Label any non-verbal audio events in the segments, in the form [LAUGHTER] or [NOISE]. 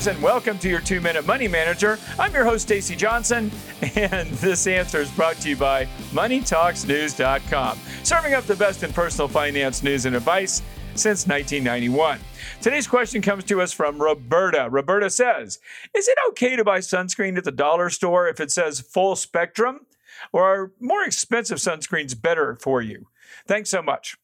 Greetings and welcome to your two minute money manager. I'm your host, Stacy Johnson, and this answer is brought to you by MoneyTalksNews.com, serving up the best in personal finance news and advice since 1991. Today's question comes to us from Roberta. Roberta says, Is it okay to buy sunscreen at the dollar store if it says full spectrum? Or are more expensive sunscreens better for you? Thanks so much.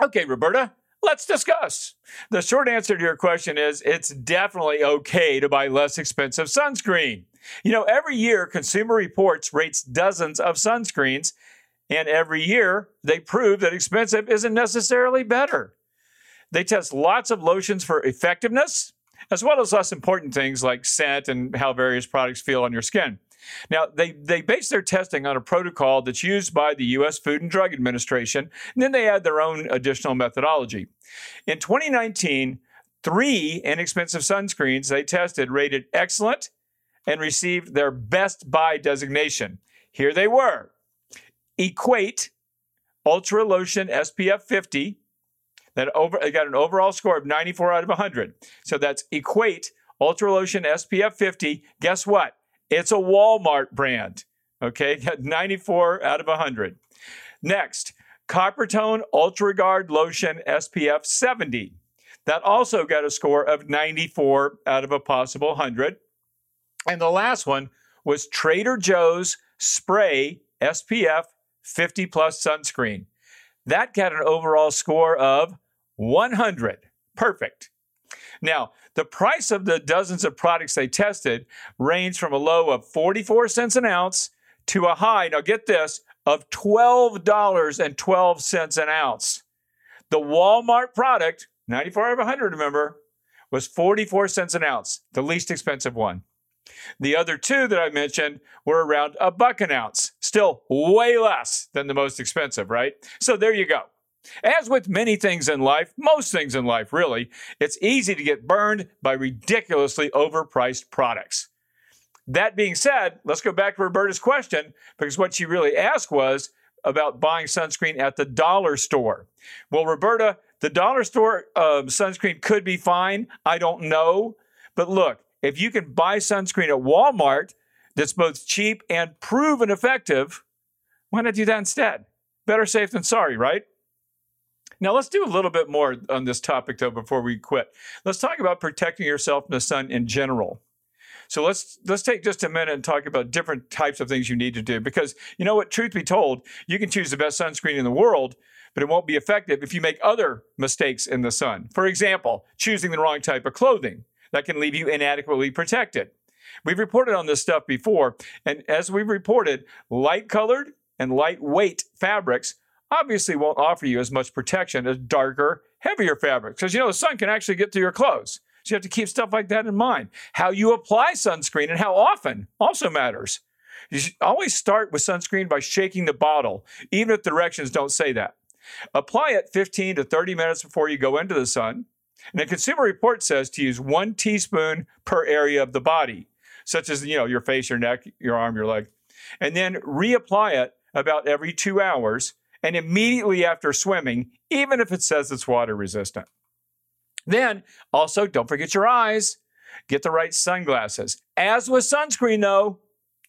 Okay, Roberta, Let's discuss. The short answer to your question is it's definitely okay to buy less expensive sunscreen. You know, every year Consumer Reports rates dozens of sunscreens, and every year they prove that expensive isn't necessarily better. They test lots of lotions for effectiveness, as well as less important things like scent and how various products feel on your skin. Now, they, they base their testing on a protocol that's used by the U.S. Food and Drug Administration, and then they add their own additional methodology. In 2019, three inexpensive sunscreens they tested rated excellent and received their best buy designation. Here they were Equate Ultra Lotion SPF 50. That over, got an overall score of 94 out of 100. So that's Equate Ultra Lotion SPF 50. Guess what? It's a Walmart brand. Okay, [LAUGHS] got 94 out of 100. Next, Coppertone Ultra Guard Lotion SPF 70. That also got a score of 94 out of a possible 100. And the last one was Trader Joe's Spray SPF 50 plus sunscreen. That got an overall score of 100. Perfect. Now, the price of the dozens of products they tested ranged from a low of 44 cents an ounce to a high, now get this, of $12.12 an ounce. The Walmart product, 94 out of 100, remember, was 44 cents an ounce, the least expensive one. The other two that I mentioned were around a buck an ounce, still way less than the most expensive, right? So there you go. As with many things in life, most things in life really, it's easy to get burned by ridiculously overpriced products. That being said, let's go back to Roberta's question because what she really asked was about buying sunscreen at the dollar store. Well, Roberta, the dollar store um, sunscreen could be fine. I don't know. But look, if you can buy sunscreen at Walmart that's both cheap and proven effective, why not do that instead? Better safe than sorry, right? Now, let's do a little bit more on this topic, though, before we quit. Let's talk about protecting yourself from the sun in general. So let's let's take just a minute and talk about different types of things you need to do because you know what truth be told you can choose the best sunscreen in the world but it won't be effective if you make other mistakes in the sun. For example, choosing the wrong type of clothing that can leave you inadequately protected. We've reported on this stuff before and as we've reported light colored and lightweight fabrics obviously won't offer you as much protection as darker, heavier fabrics. Because you know, the sun can actually get through your clothes. So you have to keep stuff like that in mind. How you apply sunscreen and how often also matters. You should always start with sunscreen by shaking the bottle, even if directions don't say that. Apply it 15 to 30 minutes before you go into the sun. And the Consumer Report says to use one teaspoon per area of the body, such as you know your face, your neck, your arm, your leg, and then reapply it about every two hours and immediately after swimming, even if it says it's water resistant. Then, also, don't forget your eyes. Get the right sunglasses. As with sunscreen, though,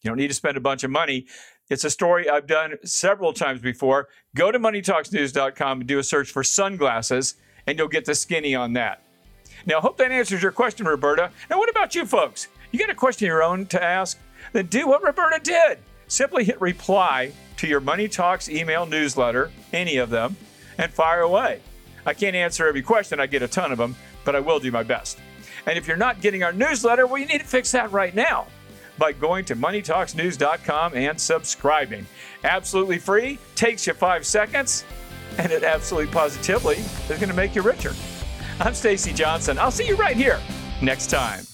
you don't need to spend a bunch of money. It's a story I've done several times before. Go to moneytalksnews.com and do a search for sunglasses, and you'll get the skinny on that. Now, I hope that answers your question, Roberta. Now, what about you folks? You got a question of your own to ask? Then do what Roberta did. Simply hit reply to your Money Talks email newsletter, any of them, and fire away. I can't answer every question, I get a ton of them, but I will do my best. And if you're not getting our newsletter, well, you need to fix that right now by going to moneytalksnews.com and subscribing. Absolutely free, takes you five seconds, and it absolutely positively is going to make you richer. I'm Stacy Johnson. I'll see you right here next time.